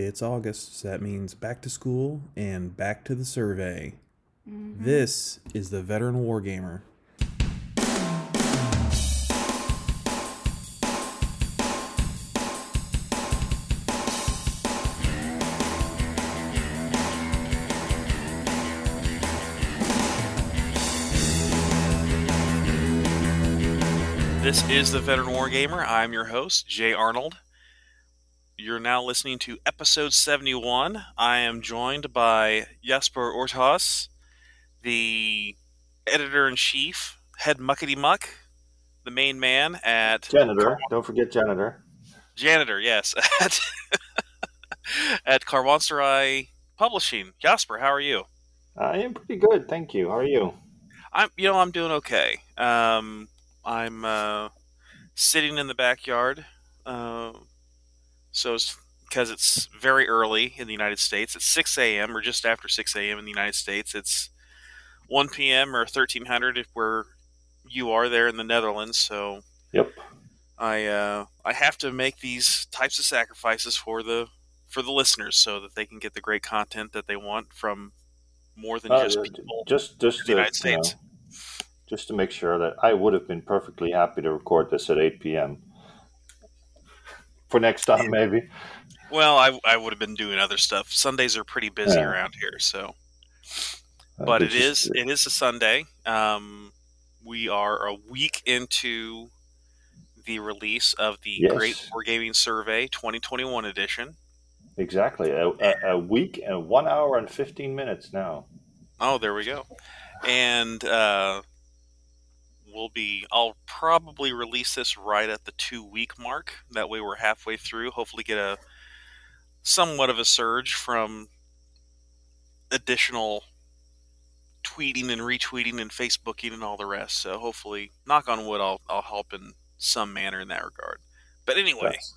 It's August, so that means back to school and back to the survey. Mm-hmm. This is the Veteran Wargamer. This is the Veteran Wargamer. I'm your host, Jay Arnold. You're now listening to episode 71. I am joined by Jasper Oorthuys, the editor in chief, head muckety muck, the main man at Janitor. Don't forget janitor. janitor, yes, at, at Karwansaray Publishing. Jasper, how are you? I am pretty good, thank you. How are you? I'm, you know, I'm doing okay. Um, I'm uh, sitting in the backyard, uh, so because it's very early in the United States. It's 6 a.m. or just after 6 a.m. in the United States. It's 1 p.m. or 1300 if where you are there in the Netherlands. So Yep. I uh, I have to make these types of sacrifices for the for the listeners so that they can get the great content that they want from more than Uh, just people just just in the to, United you know, States. just to make sure that I would have been perfectly happy to record this at 8 p.m. for next time, maybe. Well, I, I would have been doing other stuff. Sundays are pretty busy Yeah. around here, so. Uh, But it is it is a Sunday. Um, we are a week into the release of the Yes. Great Wargaming Survey 2021 edition. exactly a, a, a week and one hour and 15 minutes now. Oh, there we go. And uh, we'll be. I'll probably release this right at the two week mark. That way, we're halfway through. Hopefully, get a somewhat of a surge from additional tweeting and retweeting and Facebooking and all the rest. So hopefully, knock on wood, I'll I'll help in some manner in that regard. But anyway, Yes.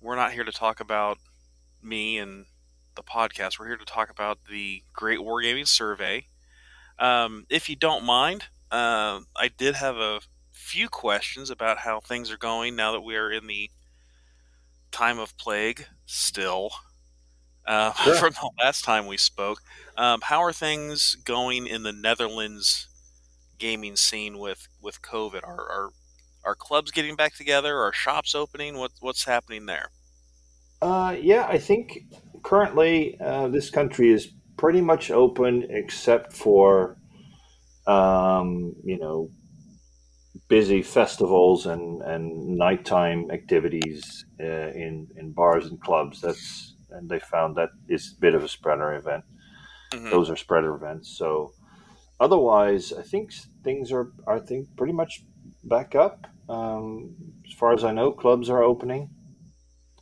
we're not here to talk about me and the podcast. We're here to talk about the Great Wargaming Survey. Um, if you don't mind, uh, I did have a few questions about how things are going now that we are in the time of plague still. Uh, Sure. From the last time we spoke, um, how are things going in the Netherlands gaming scene with with COVID? Are are, are clubs getting back together? Are shops opening? What what's happening there? Uh, yeah, I think currently uh, this country is pretty much open except for, um, you know, busy festivals and, and nighttime activities uh, in, in bars and clubs. That's and they found that is a bit of a spreader event. Mhm. Those are spreader events. So otherwise, I think things are I think pretty much back up. Um, as far as I know, clubs are opening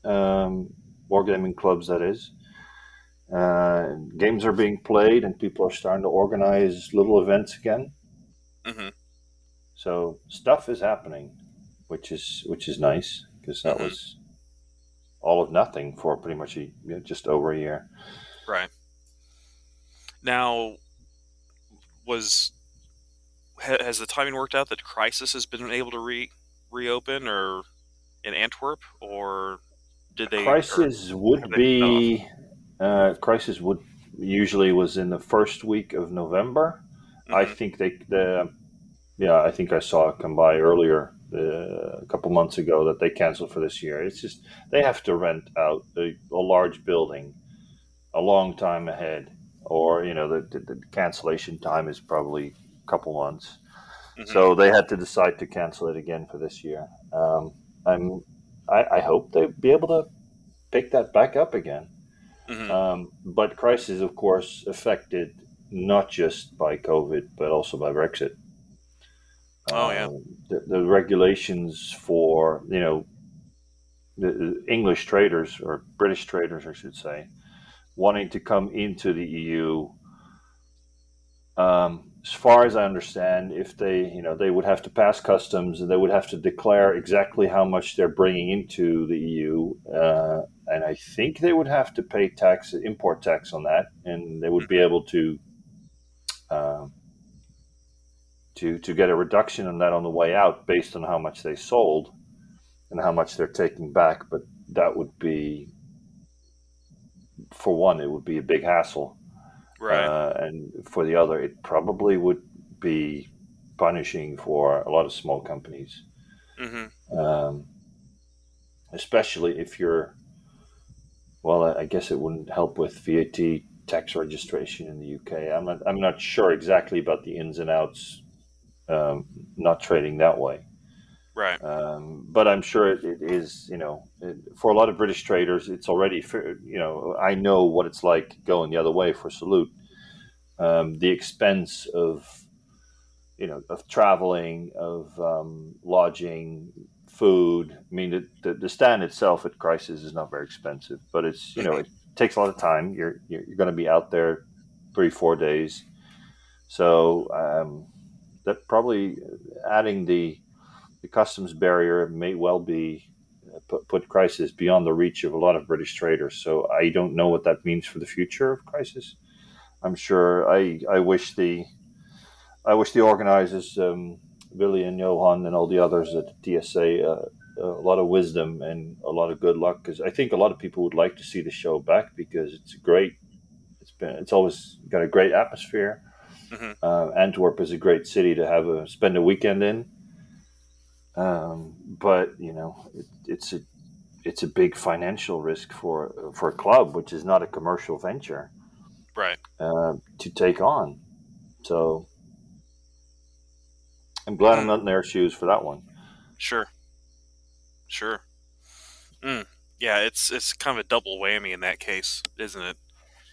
um, wargaming clubs, that is. Uh, games are being played, and people are starting to organize little events again. Mhm. So stuff is happening, which is which is nice because that Mhm. was all of nothing for pretty much a, you know, just over a year. Right. Now, was has the timing worked out that Crisis has been able to re reopen, or in Antwerp, or did they? or- Crisis would be uh, crisis would usually was in the first week of November. I Mhm. think they, the, yeah, I think I saw it come by earlier a couple months ago that they canceled for this year. It's just they have to rent out a, a large building a long time ahead, or you know the, the, the cancellation time is probably a couple months. Mhm. So they had to decide to cancel it again for this year. Um, I'm, I, I hope they'll be able to pick that back up again. Mhm. Um, but crisis, of course, affected not just by COVID, but also by Brexit. Oh, yeah. Um, the, the regulations for you know the, the English traders or British traders, I should say, wanting to come into the EU. Um, as far as I understand, if they, you know, they would have to pass customs and they would have to declare exactly how much they're bringing into the EU, uh, and I think they would have to pay tax, import tax on that, and they would be able to, um, to to get a reduction on that on the way out based on how much they sold, and how much they're taking back. But that would be for one, it would be a big hassle, Right. uh, and for the other, it probably would be punishing for a lot of small companies, mm-hmm. um, especially if you're. Well, I guess it wouldn't help with VAT tax registration in the UK. I'm not. I'm not sure exactly about the ins and outs. Um, not trading that way. Right. Um, but I'm sure it, it is, you know, it, for a lot of British traders, it's already, you know, I know what it's like going the other way for Salute. Um, the expense of, you know, of traveling, of um, lodging, food. I mean, the, the, the stand itself at Crisis is not very expensive, but it's, you know, it takes a lot of time. You're, you're, you're going to be out there three, four days. So um, that probably adding the, the customs barrier may well be uh, put, put crisis beyond the reach of a lot of British traders. So I don't know what that means for the future of crisis. I'm sure I I wish the I wish the organizers um, Billy and Johan and all the others at the TSA uh, a lot of wisdom and a lot of good luck because I think a lot of people would like to see the show back because it's great. It's been it's always got a great atmosphere. Mhm. Uh, Antwerp is a great city to have a spend a weekend in. Um, but you know, it, it's a it's a big financial risk for for a club, which is not a commercial venture, Right. uh, to take on. So I'm glad I'm not in their shoes for that one. Sure. Sure. Mm. Yeah, it's it's kind of a double whammy in that case, isn't it?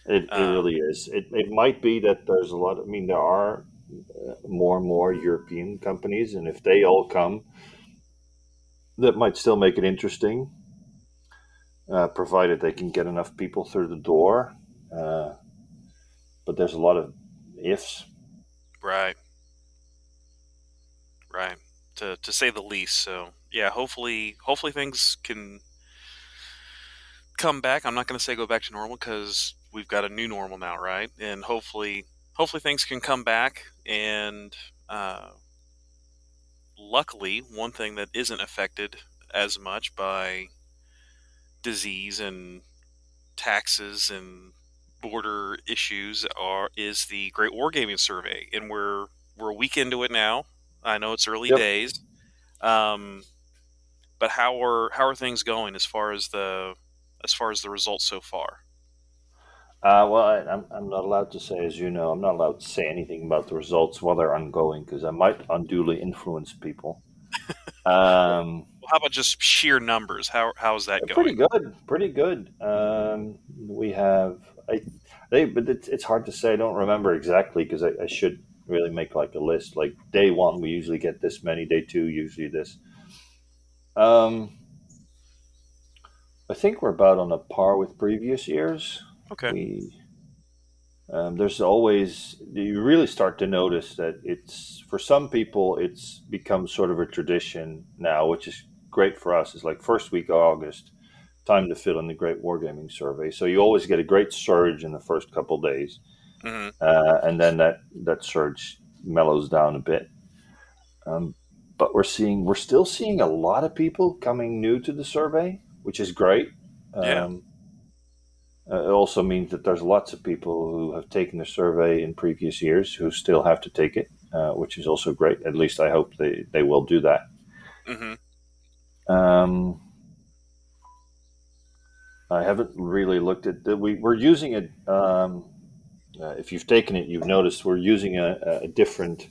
It, it Um, really is. It, it might be that there's a lot. I mean, there are more and more European companies, and if they all come, that might still make it interesting, uh, provided they can get enough people through the door. Uh, but there's a lot of ifs. Right. Right. To to say the least. So yeah, hopefully hopefully things can come back. I'm not going to say go back to normal because we've got a new normal now, right? And hopefully hopefully things can come back. And uh, luckily, one thing that isn't affected as much by disease and taxes and border issues are is the Great Wargaming Survey, and we're we're a week into it now. I know it's early Yep. days, um, but how are how are things going as far as the as far as the results so far? Uh, well, I, I'm, I'm not allowed to say, as you know, I'm not allowed to say anything about the results while they're ongoing because I might unduly influence people. um, Well, how about just sheer numbers? How how's that going? Pretty good, pretty good. Um, we have, I, they, but it's, it's hard to say. I don't remember exactly because I, I should really make like a list. Like day one, we usually get this many. Day two, usually this. Um, I think we're about on a par with previous years. Okay. We, um, there's always you really start to notice that it's for some people it's become sort of a tradition now, which is great for us. It's like first week of August, time to fill in the Great Wargaming Survey. So you always get a great surge in the first couple days, hmm uh, and then that that surge mellows down a bit. Um, but we're seeing we're still seeing a lot of people coming new to the survey, which is great. Yeah. Uh, it also means that there's lots of people who have taken the survey in previous years who still have to take it, uh, which is also great. At least I hope they, they will do that. hmm Um, I haven't really looked at the, we we're using it. Um, uh, if you've taken it, you've noticed we're using a, a different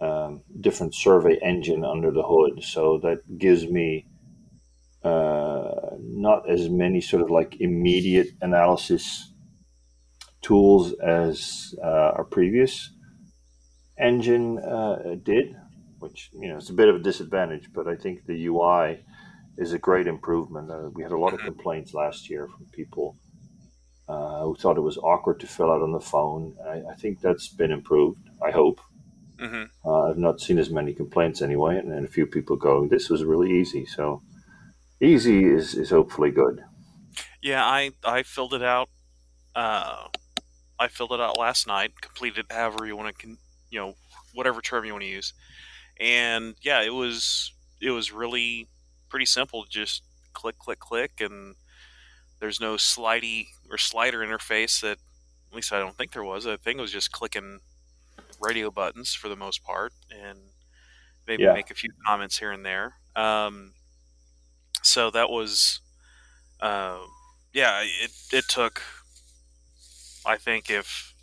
um, different survey engine under the hood, so that gives me uh, not as many sort of like immediate analysis tools as uh, our previous engine uh, did, which you know is a bit of a disadvantage. But I think the UI is a great improvement. Uh, we had a lot of complaints last year from people uh, who thought it was awkward to fill out on the phone. I, I think that's been improved. I hope. hmm Uh, I've not seen as many complaints anyway, and then a few people going, "This was really easy." So easy is, is hopefully good. Yeah, I I filled it out. Uh, I filled it out last night. Completed however you want to, con- you know, whatever term you want to use. And yeah, it was it was really pretty simple. Just click, click, click, and There's no slidey or slider interface that, at least I don't think there was. I think it was just clicking radio buttons for the most part, and maybe Yeah. make a few comments here and there. Um, so that was, uh, yeah, it it took. I think if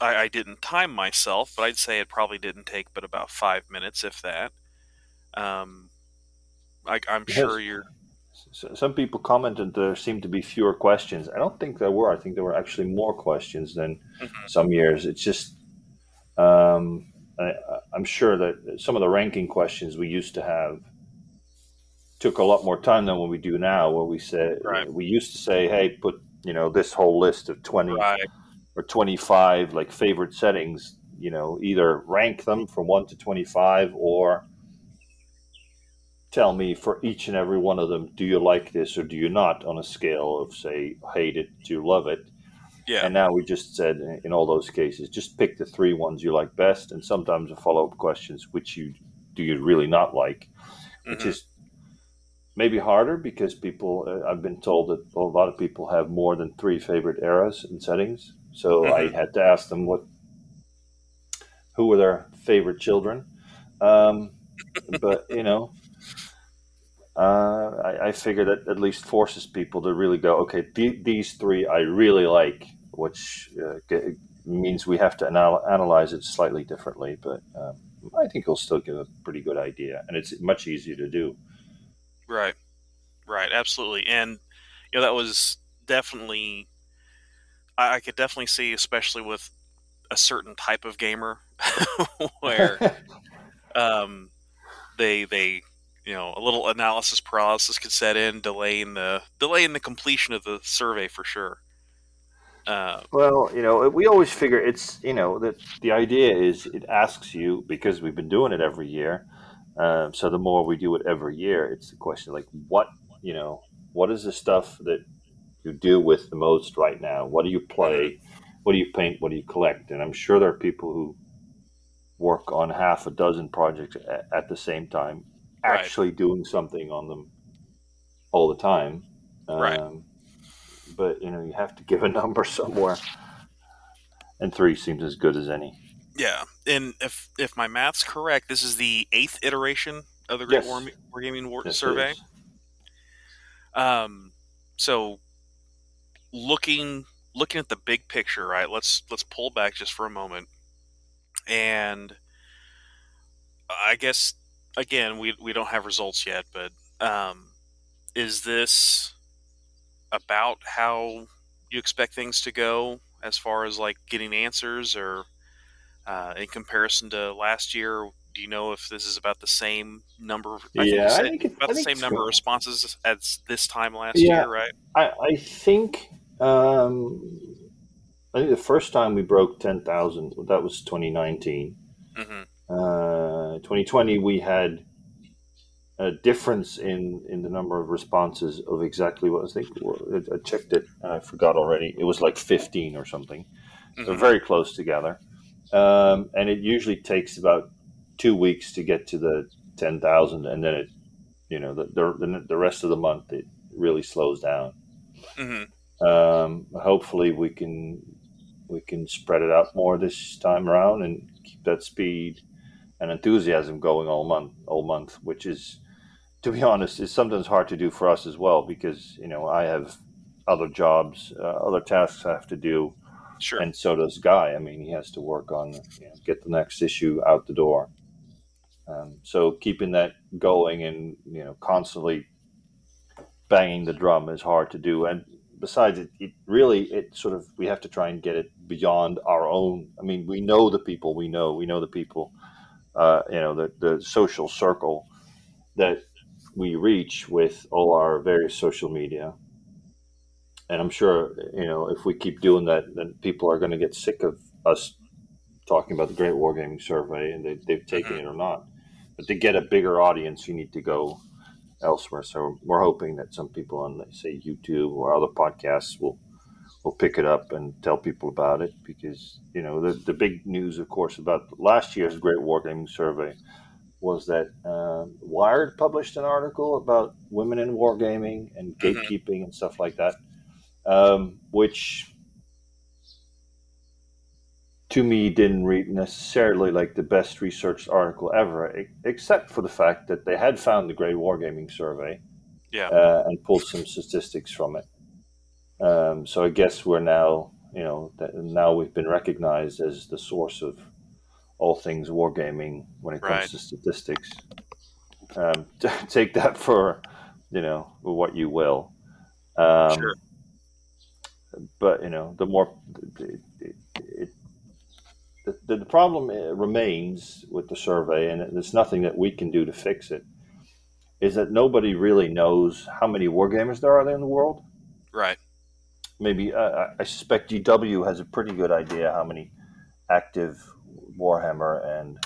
I, I didn't time myself, but I'd say it probably didn't take but about five minutes, if that. Um, I, I'm Yes. sure you're. Some people commented there seemed to be fewer questions. I don't think there were. I think there were actually more questions than Mhm. some years. It's just, um, I, I'm sure that some of the ranking questions we used to have took a lot more time than what we do now. Where we said Right. we used to say, "Hey, put you know this whole list of twenty Right. or twenty five like favorite settings. You know, either rank them from one to twenty five or." tell me for each and every one of them, do you like this or do you not on a scale of say hate it to love it? Yeah. And now we just said in- all those cases, just pick the three ones you like best, and sometimes the follow up questions, which you do you really not like, which Mhm. is maybe harder because people uh, I've been told that a lot of people have more than three favorite eras and settings. So I Mhm. had to ask them what who were their favorite children. Um, but you know, uh, I, I figure that at least forces people to really go, okay, th- these three I really like, which uh, ge- means we have to anal- analyze it slightly differently. But um, I think it'll still give a pretty good idea, and it's much easier to do. Right. Right. Absolutely. And you know that was definitely. I, I could definitely see, especially with a certain type of gamer, where um, they they you know a little analysis paralysis could set in, delaying the delaying the completion of the survey for sure. Uh, Well, you know, we always figure it's you know that the idea is it asks you because we've been doing it every year. Um, so the more we do it every year, it's the question like what you know what is the stuff that you do with the most right now? What do you play? What do you paint? What do you collect? And I'm sure there are people who work on half a dozen projects at, at the same time, Right. actually doing something on them all the time. Right. Um, but you know, you have to give a number somewhere, and three seems as good as any. Yeah, and if if my math's correct, this is the eighth iteration of the Great Yes. War, Wargaming War Yes, Survey. Um, so looking looking at the big picture, right? Let's let's pull back just for a moment, and I guess again we we don't have results yet, but um, is this about how you expect things to go as far as like getting answers, or uh, in comparison to last year? Do you know if this is about the same number? Of, I think Yeah, you I think it- about I the think same it's number of responses as this time last Yeah. year, right? I, I think um, I think the first time we broke ten thousand that was 2019. hmm Uh, 2020 we had a difference in in the number of responses of exactly what I think I checked it and I forgot already. It was like 15 or something. So Mhm. very close together. Um, and it usually takes about two weeks to get to the 10,000 and then it, you know, the, the, the rest of the month it really slows down. hmm Um, hopefully we can, we can spread it out more this time around and keep that speed and enthusiasm going all month, all month, which is, to be honest, is sometimes hard to do for us as well because, you know, I have other jobs, uh, other tasks I have to do Sure. and so does Guy. I mean, he has to work on you know, get the next issue out the door. Um, so keeping that going and you know constantly banging the drum is hard to do. And besides, it, it really it sort of we have to try and get it beyond our own. I mean, we know the people we know. We know the people. Uh, you know the the social circle that we reach with all our various social media and I'm sure you know if we keep doing that, then people are going to get sick of us talking about the Great Wargaming Survey, and they, they've taken it or not. But to get a bigger audience, you need to go elsewhere. So we're hoping that some people on, say, YouTube or other podcasts will will pick it up and tell people about it because you know the the big news, of course, about last year's Great Wargaming Survey was that um, Wired published an article about women in wargaming and Mhm. gatekeeping and stuff like that. Um, which to me didn't read necessarily like the best researched article ever, except for the fact that they had found the Great Wargaming Survey, yeah, uh, and pulled some statistics from it. Um, so I guess we're now, you know, now we've been recognized as the source of all things wargaming when it comes right. to statistics. Um, take that for, you know, what you will. Um, sure. But you know, the more it, it, the, the problem uh, remains with the survey, and there's nothing that we can do to fix it. Is that nobody really knows how many wargamers there are in the world? Right. Maybe uh, I suspect GW has a pretty good idea how many active Warhammer and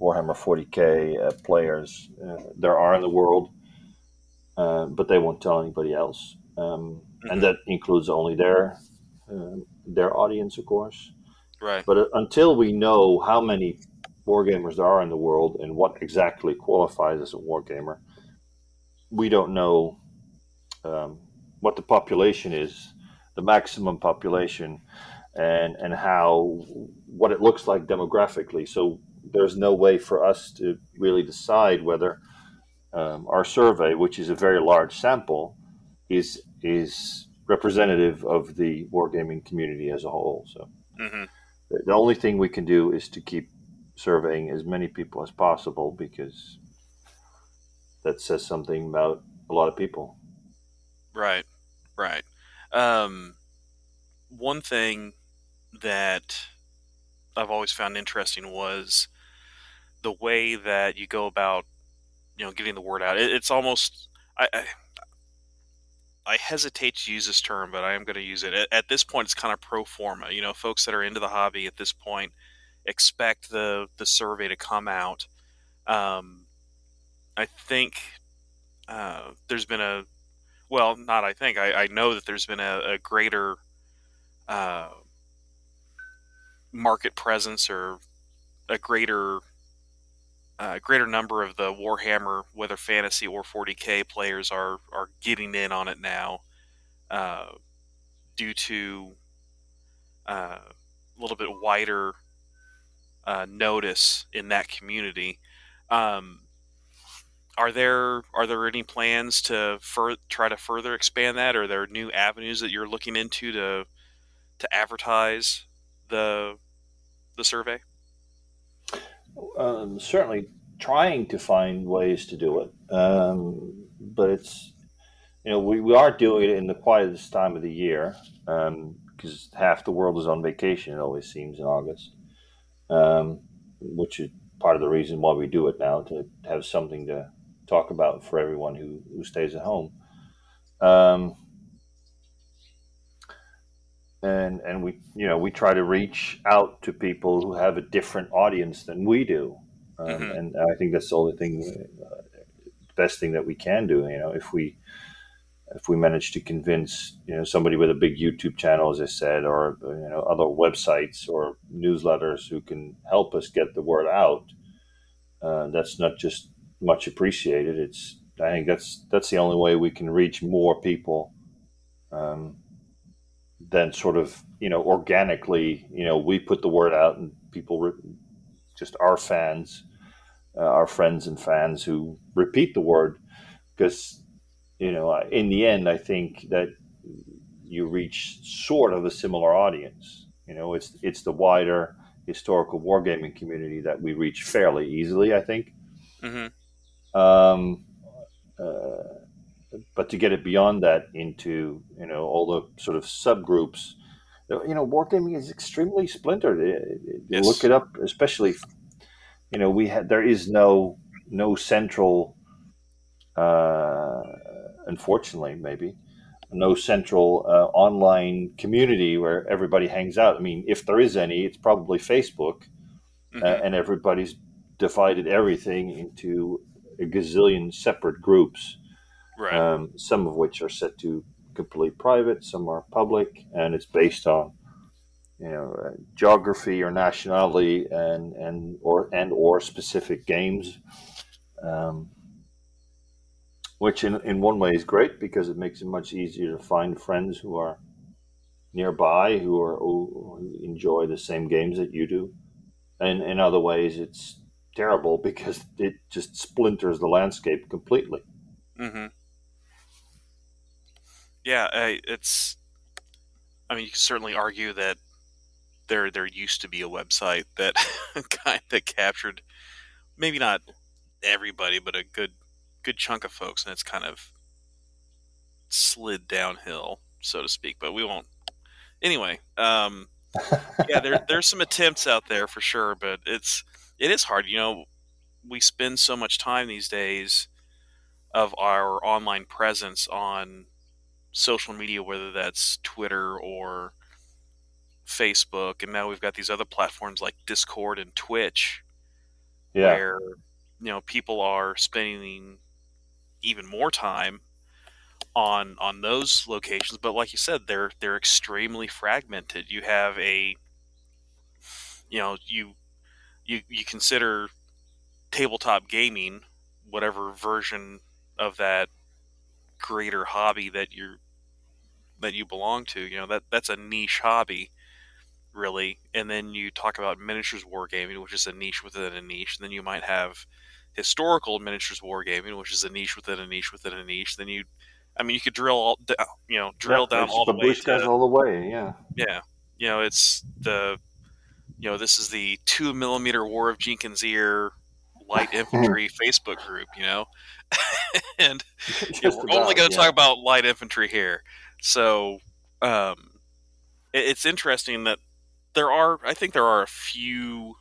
Warhammer 40k uh, players uh, there are in the world, uh, but they won't tell anybody else, um, mm-hmm. and that includes only their uh, their audience, of course. Right. But uh, until we know how many wargamers there are in the world and what exactly qualifies as a wargamer, we don't know um, what the population is, the maximum population, and and how what it looks like demographically. So there's no way for us to really decide whether um, our survey, which is a very large sample, is is representative of the wargaming community as a whole. So. Mm-hmm the only thing we can do is to keep surveying as many people as possible because that says something about a lot of people. Right, right. Um, one thing that I've always found interesting was the way that you go about, you know, getting the word out. It, it's almost I, I I hesitate to use this term, but I am going to use it. At, at, this point, it's kind of pro forma. You know, folks that are into the hobby at this point expect the the survey to come out. Um, I think uh, there's been a well, not I think I, I know that there's been a, a greater uh, market presence or a greater a greater number of the Warhammer, whether fantasy or 40k players, are are getting in on it now, uh, due to uh, a little bit wider uh, notice in that community. Um, are there are there any plans to fur- try to further expand that? Are there new avenues that you're looking into to to advertise the the survey? Um, certainly trying to find ways to do it. Um, but it's, you know, we, we are doing it in the quietest time of the year because um, half the world is on vacation, it always seems, in August, um, which is part of the reason why we do it now to have something to talk about for everyone who, who stays at home. Um, and and we you know we try to reach out to people who have a different audience than we do um, mm-hmm. and i think that's the only thing uh, best thing that we can do you know if we if we manage to convince you know somebody with a big youtube channel as i said or you know other websites or newsletters who can help us get the word out uh, that's not just much appreciated it's i think that's that's the only way we can reach more people um, then sort of you know organically you know we put the word out and people re- just our fans uh, our friends and fans who repeat the word. Because you know in the end i think that you reach sort of a similar audience. You know it's it's the wider historical wargaming community that we reach fairly easily i think. Mm-hmm. um, uh, but to get it beyond that into you know all the sort of subgroups you know wargaming is extremely splintered you yes. look it up especially you know we had there is no no central uh, unfortunately maybe no central uh, online community where everybody hangs out i mean if there is any it's probably facebook uh, mm-hmm. uh, and everybody's divided everything into a gazillion separate groups right. um, some of which are set to complete private, some are public, and it's based on you know uh, geography or nationality and and or and or specific games. Um, which in, in one way is great because it makes it much easier to find friends who are nearby who are who enjoy the same games that you do and in other ways it's terrible because it just splinters the landscape completely Mm-hmm. Yeah, I, it's. I mean, you can certainly argue that there there used to be a website that kind of captured maybe not everybody, but a good good chunk of folks, and it's kind of slid downhill, so to speak. But we won't. Anyway, um, yeah, there there's some attempts out there for sure, but it's it is hard. You know, we spend so much time these days of our online presence on social media, whether that's Twitter or Facebook, and now we've got these other platforms like Discord and Twitch, yeah where you know people are spending even more time on on those locations. But like you said, they're they're extremely fragmented. You have a you know you you you consider tabletop gaming whatever version of that greater hobby that you're that you belong to you know that that's a niche hobby really. And then you talk about miniatures wargaming which is a niche within a niche. And then you might have historical miniatures wargaming which is a niche within a niche within a niche. Then you i mean you could drill all d- you know drill Yeah, down all the way babushkas to all the way yeah. Yeah you know it's the you know this is the two millimeter war of jenkins ear light infantry facebook group you know? And yeah, Just we're only going to yeah. talk about light infantry here. So um, it- it's interesting that there are, I think there are a few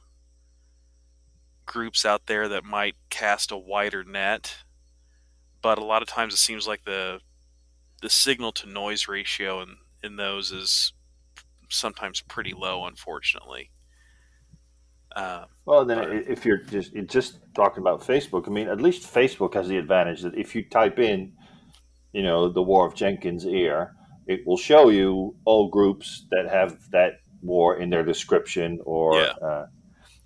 groups out there that might cast a wider net, but a lot of times it seems like the the signal to noise ratio in, in those is sometimes pretty low, unfortunately. Um, Well, then But- if you're just you're just talking about Facebook, I mean, at least Facebook has the advantage that if you type in, you know, the War of Jenkins ear, it will show you all groups that have that war in their description or Yeah. uh,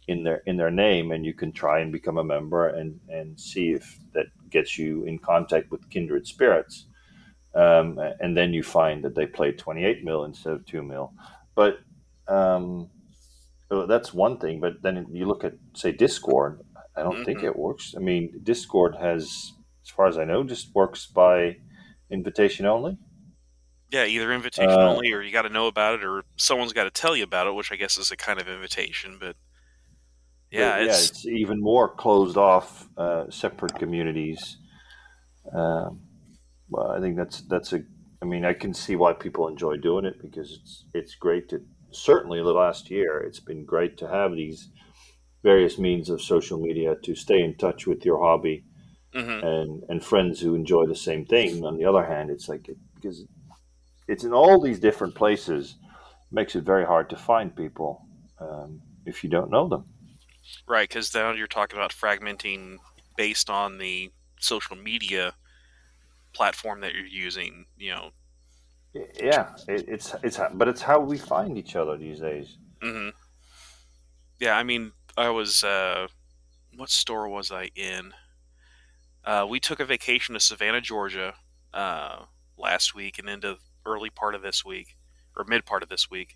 in their in their name, and you can try and become a member and and see if that gets you in contact with kindred spirits. Um, and then you find that they play 28 mil instead of 2 mil. But um, so that's one thing, but then you look at say Discord. I don't think Mhm. it works. I mean, Discord has, as far as I know, just works by invitation only. yeah, either invitation Uh, only, or you got to know about it, or someone's got to tell you about it, which I guess is a kind of invitation. But yeah, But, it's, it's even more closed off, uh, separate communities. Um, well, I think that's that's a. I mean, I can see why people enjoy doing it because it's it's great to certainly the last year it's been great to have these various means of social media to stay in touch with your hobby mhm. and and friends who enjoy the same thing. On the other hand, it's like it, because it's in all these different places, makes it very hard to find people um, if you don't know them. right. Because now you're talking about fragmenting based on the social media platform that you're using. You know, Yeah, it, it's it's but it's how we find each other these days. hmm Yeah, I mean, I was. Uh, what store was I in? Uh, we took a vacation to Savannah, Georgia, uh, last week and into early part of this week, or mid part of this week,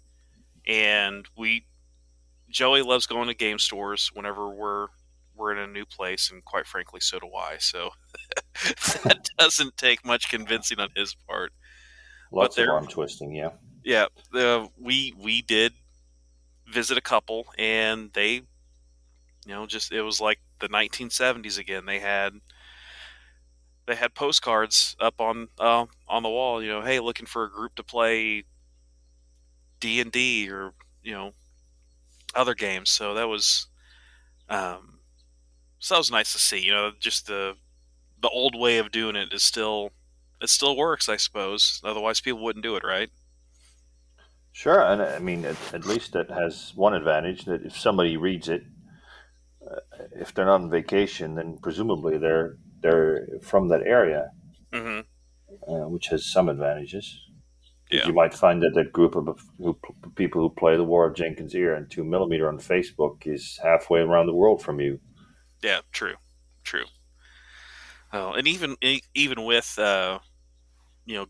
and we. Joey loves going to game stores whenever we're we're in a new place, and quite frankly, so do I. So that doesn't take much convincing on his part. Lots of there- arm twisting. Yeah, Yeah, uh, we we did visit a couple, and they, you know, just it was like the 1970s again. They had they had postcards up on uh, on the wall. You know, hey, looking for a group to play D and D or you know other games. So that was um, so that was nice to see. You know, just the the old way of doing it is still it still works, I suppose. Otherwise, people wouldn't do it, right? sure. And I mean, at, at least it has one advantage that if somebody reads it, uh, if they're not on vacation, then presumably they're they're from that area, hmm uh, which has some advantages. Yeah. You might find that that group of who, people who play the War of Jenkins Ear and two millimeter on Facebook is halfway around the world from you. Yeah, true, true. Oh, and even even with uh, you know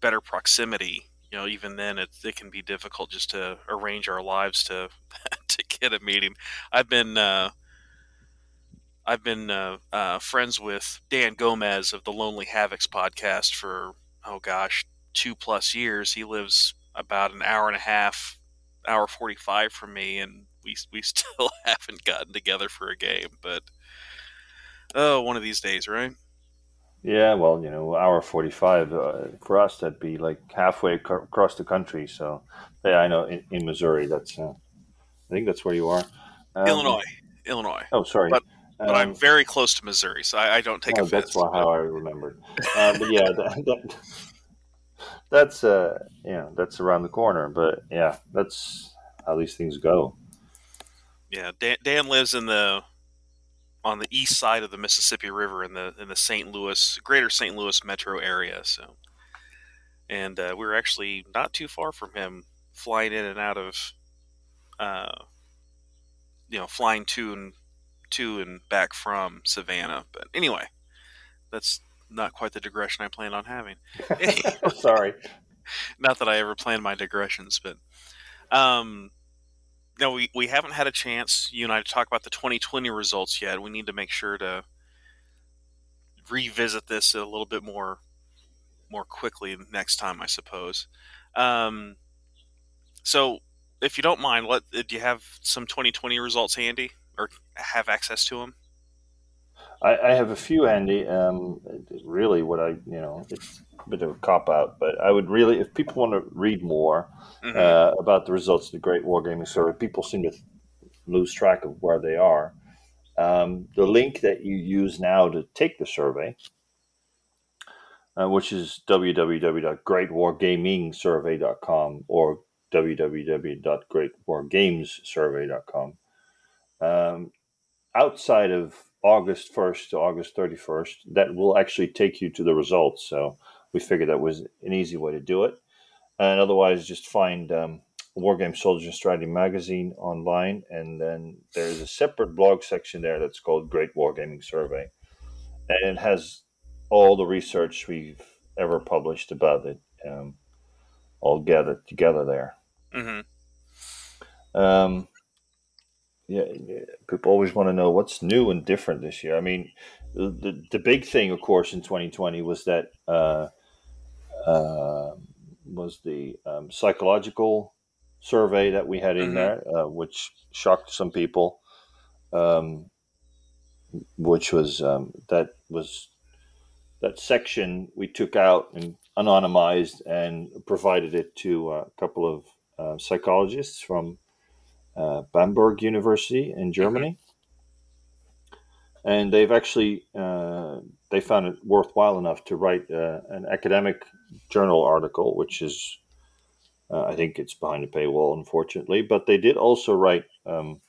better proximity, you know, even then it it can be difficult just to arrange our lives to to get a meeting. I've been uh, I've been uh, uh, friends with Dan Gomez of the Lonely Havocs podcast for oh gosh two plus years. He lives about an hour and a half, hour forty five from me, and we we still haven't gotten together for a game. But oh, one of these days, right? Yeah, well, you know, hour forty-five uh, for us that'd be like halfway ac- across the country. So, yeah, I know in, in Missouri, that's uh, I think that's where you are. Um, Illinois, Illinois. Oh, sorry. But- But I'm Um, very close to Missouri, so I, I don't take oh, offense. that's why, how I remembered. Uh, but yeah, that, that, that's uh, yeah, that's around the corner. But yeah, that's how these things go. Yeah, Dan, Dan lives in the on the east side of the Mississippi River in the in the St. Louis, Greater St. Louis metro area. So, and uh, we were actually not too far from him, flying in and out of, uh, you know, flying to and to and back from Savannah. But anyway, that's not quite the digression I planned on having. sorry. not that I ever planned my digressions, but um, no, we, we haven't had a chance, you and I, to talk about the 2020 results yet. We need to make sure to revisit this a little bit more more quickly next time, I suppose. Um, so, if you don't mind, let do you have some 2020 results handy or have access to them? I, I have a few, Andy. Um, really, what I you know, it's a bit of a cop out, but I would really, if people want to read more Mhm. uh, about the results of the Great Wargaming Survey, people seem to lose track of where they are. Um, the link that you use now to take the survey, uh, which is www.greatwargamingsurvey.com or www.greatwargamessurvey.com. Um, outside of August 1st to August 31st, that will actually take you to the results. So we figured that was an easy way to do it. And otherwise, just find um, Wargames Soldiers and Strategy magazine online, and then there's a separate blog section there that's called Great Wargaming Survey, and it has all the research we've ever published about it, um, all gathered together there. hmm Um, yeah, yeah, people always want to know what's new and different this year. I mean, the the, big thing, of course, in 2020 was that uh, uh, was the um, psychological survey that we had in Mhm. there, uh, which shocked some people. Um, which was um, that was that section we took out and anonymized and provided it to a couple of uh, psychologists from uh, Bamberg University in Germany, and they've actually uh, they found it worthwhile enough to write uh, an academic journal article, which is uh, I think it's behind a paywall, unfortunately, but they did also write. Um,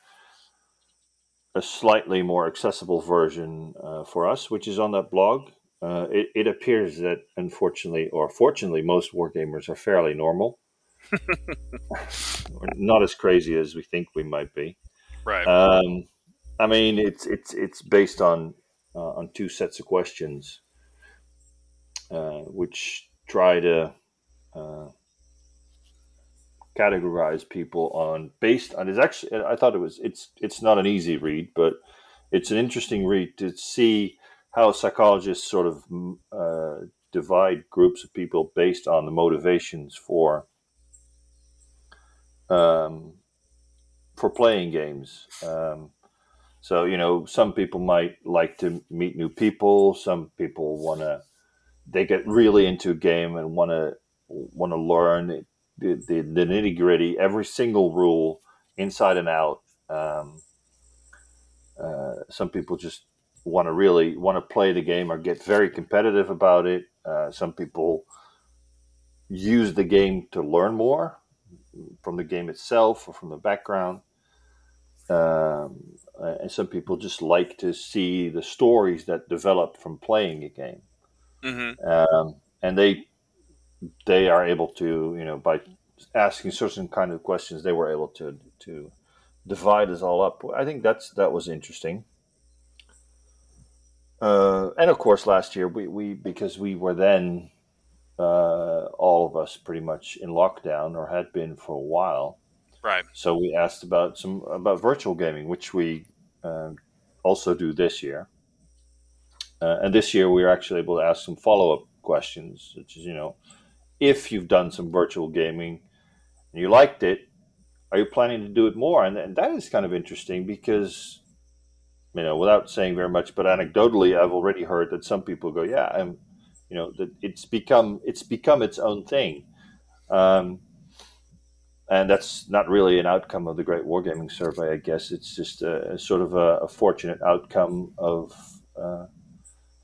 a slightly more accessible version uh, for us, which is on that blog. Uh, it, it appears that, unfortunately, or fortunately, most wargamers are fairly normal. We're not as crazy as we think we might be. Right. Um, I mean, it's it's it's based on uh, on two sets of questions, uh, which try to uh, categorize people on based on. It's actually I thought it was it's it's not an easy read, but it's an interesting read to see how psychologists sort of uh, divide groups of people based on the motivations for um, for playing games. Um, so you know, some people might like to meet new people. Some people want to. They get really into a game and want to want to learn the, the, the nitty gritty, every single rule inside and out. Um, uh, some people just want to really want to play the game or get very competitive about it. Uh, some people use the game to learn more from the game itself or from the background. Um, and some people just like to see the stories that develop from playing a game, hmm um, and they they are able to you know by asking certain kind of questions they were able to to divide us all up. I think that's that was interesting. uh, and of course, last year we, we because we were then uh, all of us pretty much in lockdown or had been for a while. Right. So we asked about some about virtual gaming, which we uh, also do this year. Uh, and this year we were actually able to ask some follow up questions, such as you know, if you've done some virtual gaming and you liked it, are you planning to do it more? And, and that is kind of interesting because you know, without saying very much, but anecdotally, I've already heard that some people go, "Yeah, I'm," you know, that it's become it's become its own thing. Um, and that's not really an outcome of the Great Wargaming Survey, I guess. It's just a, a sort of a, a, fortunate outcome of uh,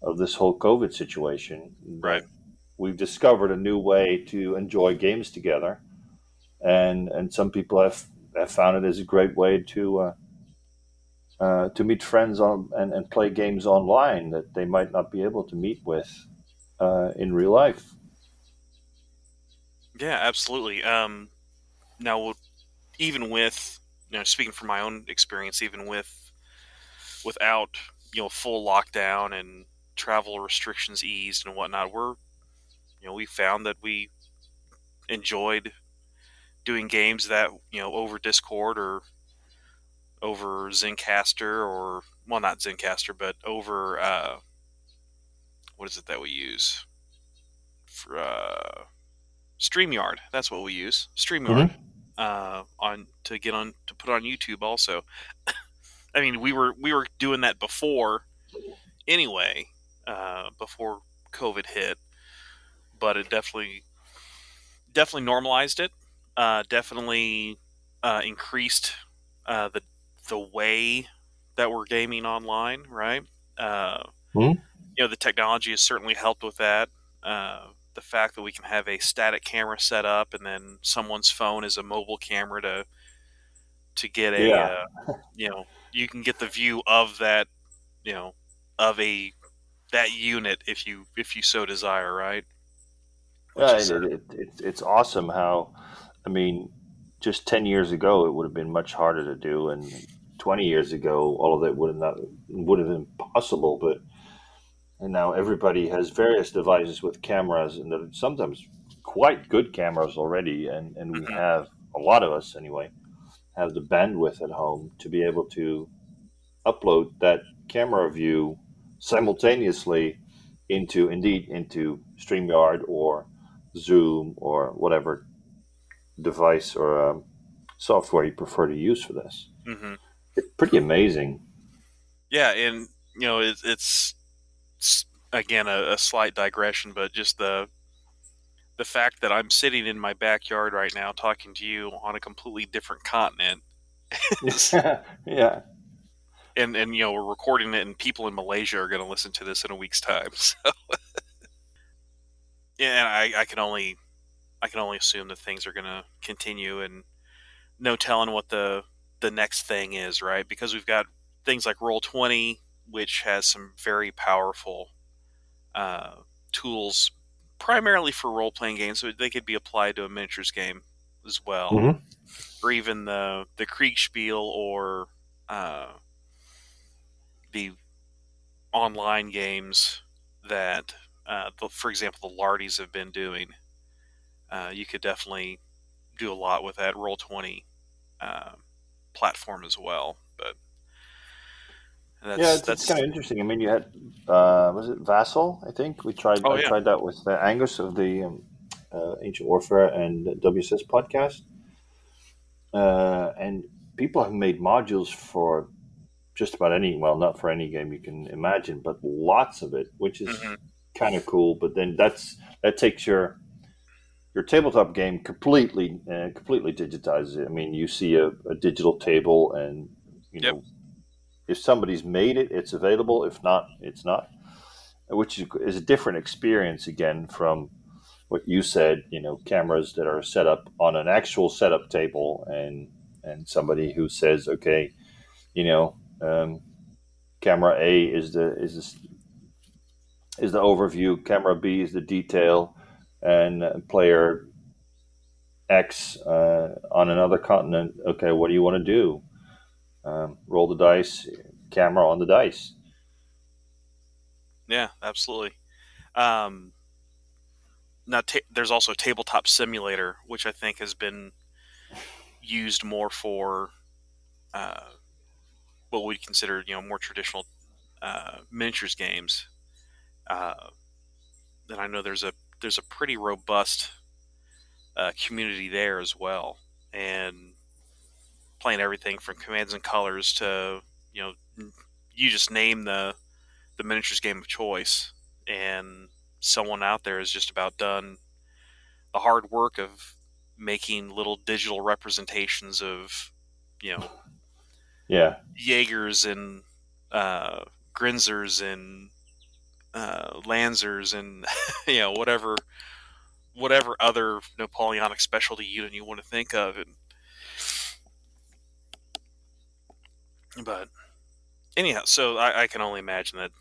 of this whole COVID situation. Right. We've discovered a new way to enjoy games together, and and some people have, have found it as a great way to uh, uh, to meet friends on and, and play games online that they might not be able to meet with uh, in real life. Yeah, absolutely. Um, now, even with you know, speaking from my own experience, even with without you know full lockdown and travel restrictions eased and whatnot, we're you know we found that we enjoyed doing games that you know over Discord or over Zencastr or well not Zencastr but over uh, what is it that we use for uh, Streamyard. That's what we use. Streamyard mm-hmm. uh, on to get on to put on YouTube. Also, I mean we were we were doing that before anyway, uh, before COVID hit, but it definitely definitely normalized it. Uh, definitely uh, increased uh, the the way that we're gaming online. Right. Mm-hmm. You know the technology has certainly helped with that the fact that we can have a static camera set up and then someone's phone is a mobile camera to to get a yeah. uh, you know you can get the view of that you know of a that unit if you if you so desire right Which yeah, it, it, it, it's awesome how i mean just 10 years ago it would have been much harder to do and 20 years ago all of that would have not would have been possible but and now everybody has various devices with cameras and they're sometimes quite good cameras already and, and we mm-hmm. have a lot of us anyway have the bandwidth at home to be able to upload that camera view simultaneously into indeed into StreamYard or Zoom or whatever device or um, software you prefer to use for this. Mm-hmm. It's pretty amazing. Yeah, and you know it, it's again a, a slight digression, but just the the fact that I'm sitting in my backyard right now talking to you on a completely different continent. yeah. And and you know we're recording it, and people in Malaysia are going to listen to this in a week's time. So, yeah, and I, I can only I can only assume that things are going to continue, and no telling what the the next thing is, right? Because we've got things like Roll Twenty, which has some very powerful uh, tools, primarily for role playing games. So they could be applied to a miniatures game as well, mm-hmm. or even the the Kriegspiel or uh, the online games that, uh, the, for example, the Lardies have been doing. Uh, you could definitely do a lot with that Roll Twenty uh, platform as well. But that's, yeah, it's, it's kind of interesting. I mean, you had uh, was it Vassal? I think we tried. Oh, I yeah. tried that with uh, Angus of the um, uh, Ancient Warfare and WSS podcast, uh, and people have made modules for just about any. Well, not for any game you can imagine, but lots of it, which is mm-hmm. kind of cool. But then that's that takes your your tabletop game completely uh, completely digitizes it. I mean, you see a, a digital table and you yep. If somebody's made it, it's available. If not, it's not, which is a different experience again from what you said. You know, cameras that are set up on an actual setup table, and and somebody who says, okay, you know, um, camera A is the is the, is the overview, camera B is the detail, and player X uh, on another continent. Okay, what do you want to do? Um, roll the dice, camera on the dice. Yeah, absolutely. Um, now, ta- there's also tabletop simulator, which I think has been used more for uh, what we consider, you know, more traditional uh, miniatures games. Uh, and I know there's a there's a pretty robust uh, community there as well, and playing everything from commands and colors to you know you just name the the miniatures game of choice, and someone out there has just about done the hard work of making little digital representations of you know Yeah, Jaegers and uh, Grenzers and uh, Lancers and you know whatever whatever other Napoleonic specialty unit you want to think of. And, but anyhow, so I, I can only imagine that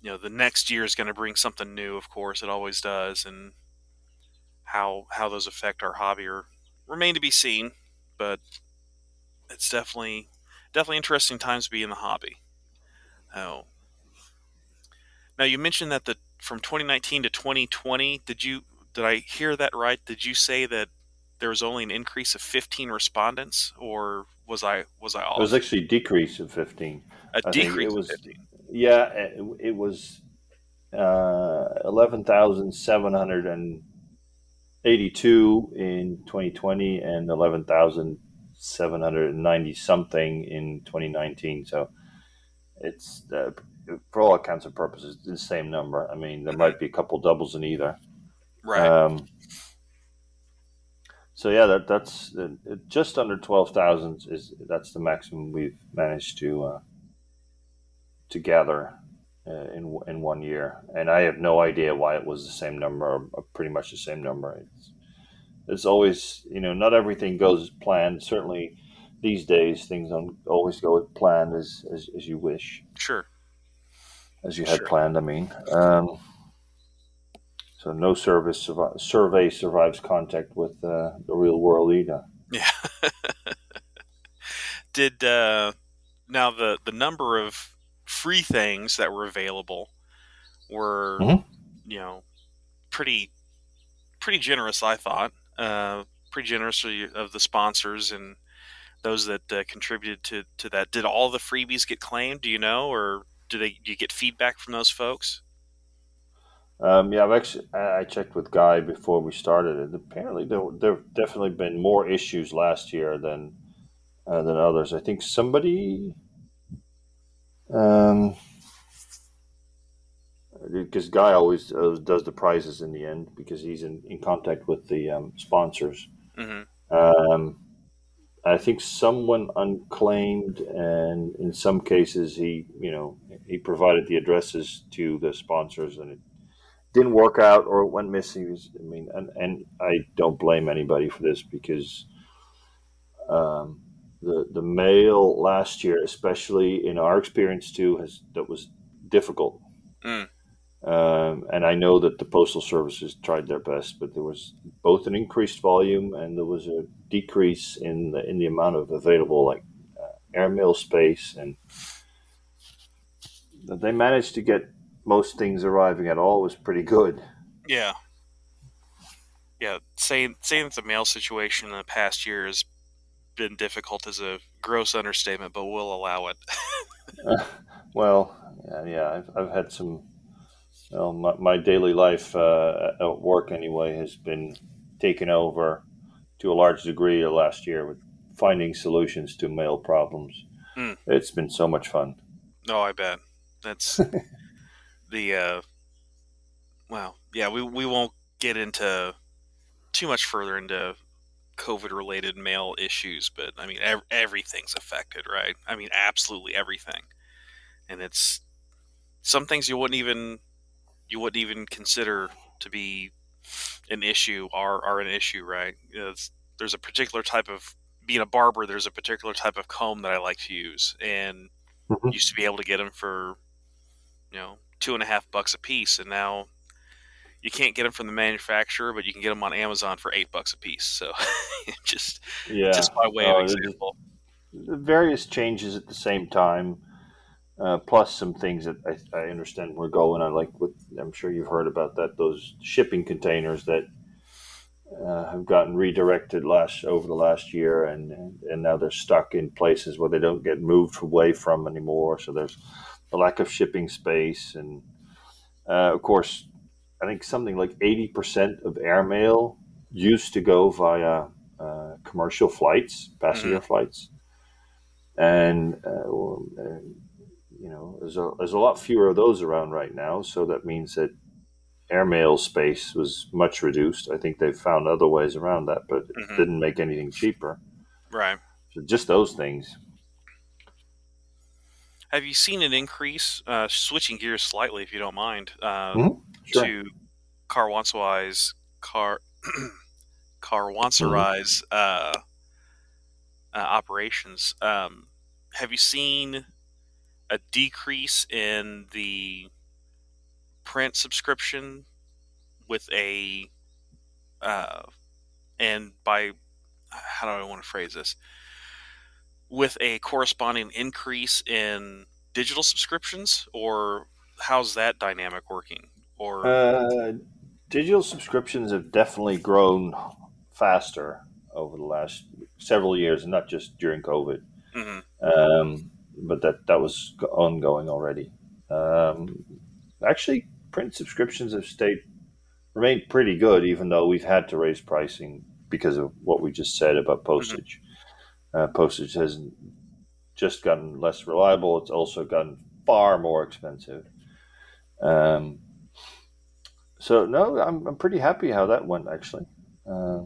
you know the next year is going to bring something new. Of course, it always does, and how how those affect our hobby remain to be seen. But it's definitely definitely interesting times to be in the hobby. Oh, now you mentioned that the from 2019 to 2020, did you did I hear that right? Did you say that there was only an increase of 15 respondents, or was I was I off? it was actually a decrease of fifteen. a I decrease it was 15. yeah, it, it was uh, eleven thousand seven hundred and eighty-two in twenty twenty, and eleven thousand seven hundred and ninety something in twenty nineteen. So it's uh, for all accounts and purposes the same number. I mean, there might be a couple doubles in either. Right. Um, so yeah, that that's uh, just under twelve thousand is that's the maximum we've managed to uh, to gather uh, in in one year, and I have no idea why it was the same number, or, pretty much the same number. It's, it's always you know not everything goes as planned. Certainly these days things don't always go as planned as as, as you wish, sure. as you had Sure. planned. I mean. Um, so no service survi- survey survives contact with uh, the real world either. Yeah. Did uh, now the the number of free things that were available were Mhm. you know pretty pretty generous I thought uh, pretty generous of of the sponsors and those that uh, contributed to, to that did all the freebies get claimed do you know or do they do you get feedback from those folks Um, yeah, I've actually I checked with Guy before we started it. Apparently, there there've definitely been more issues last year than uh, than others. I think somebody, um, because Guy always uh, does the prizes in the end because he's in, in contact with the um, sponsors. hmm Um, I think someone unclaimed, and in some cases, he you know he provided the addresses to the sponsors, and it didn't work out or it went missing. I mean, and, and I don't blame anybody for this because um, the the mail last year, especially in our experience too, has that was difficult. Mm. Um, and I know that the postal services tried their best, but there was both an increased volume and there was a decrease in the in the amount of available like uh, airmail space, and they managed to get most things arriving at all was pretty good. Yeah. Yeah, saying saying that the mail situation in the past year has been difficult is a gross understatement, but we'll allow it. Well, yeah, yeah I've, I've had some. Well, my, my daily life uh, at work anyway has been taken over to a large degree last year with finding solutions to mail problems. Hmm. It's been so much fun. No, I bet that's the. uh Well, yeah, we we won't get into too much further into COVID related mail issues, but I mean ev- everything's affected, right? I mean absolutely everything, and it's some things you wouldn't even you wouldn't even consider to be an issue are are an issue, right? You know, there's a particular type of being a barber. There's a particular type of comb that I like to use, and Mhm. used to be able to get them for you know two and a half bucks a piece, and now you can't get them from the manufacturer, but you can get them on Amazon for eight bucks a piece. So just Yeah, just by way Oh, of example, various changes at the same time. uh, plus some things that I, I understand we're going on. Like with, I'm sure you've heard about that. Those shipping containers that uh, have gotten redirected last over the last year, and and now they're stuck in places where they don't get moved away from anymore. So there's a lack of shipping space, and uh, of course, I think something like eighty percent of airmail used to go via uh, commercial flights, passenger mm-hmm. flights, and, uh, and you know, there's a, there's a lot fewer of those around right now. So that means that airmail space was much reduced. I think they've found other ways around that, but mm-hmm. it didn't make anything cheaper. Right. So just those things. Have you seen an increase? Uh, switching gears slightly, if you don't mind, uh, mm-hmm. sure. to Karwansaray's car Karwansaray's mm-hmm. uh, uh, operations. Um, have you seen a decrease in the print subscription with a uh, and by how do I want to phrase this with a corresponding increase in digital subscriptions or how's that dynamic working or uh, digital subscriptions have definitely grown faster over the last several years and not just during covid mm-hmm. um, but that that was ongoing already. Um, actually, print subscriptions have stayed remained pretty good, even though we've had to raise pricing because of what we just said about mm-hmm. postage. Uh, postage has just gotten less reliable. It's also gotten far more expensive. Um, so no, I'm I'm pretty happy how that went actually. Uh,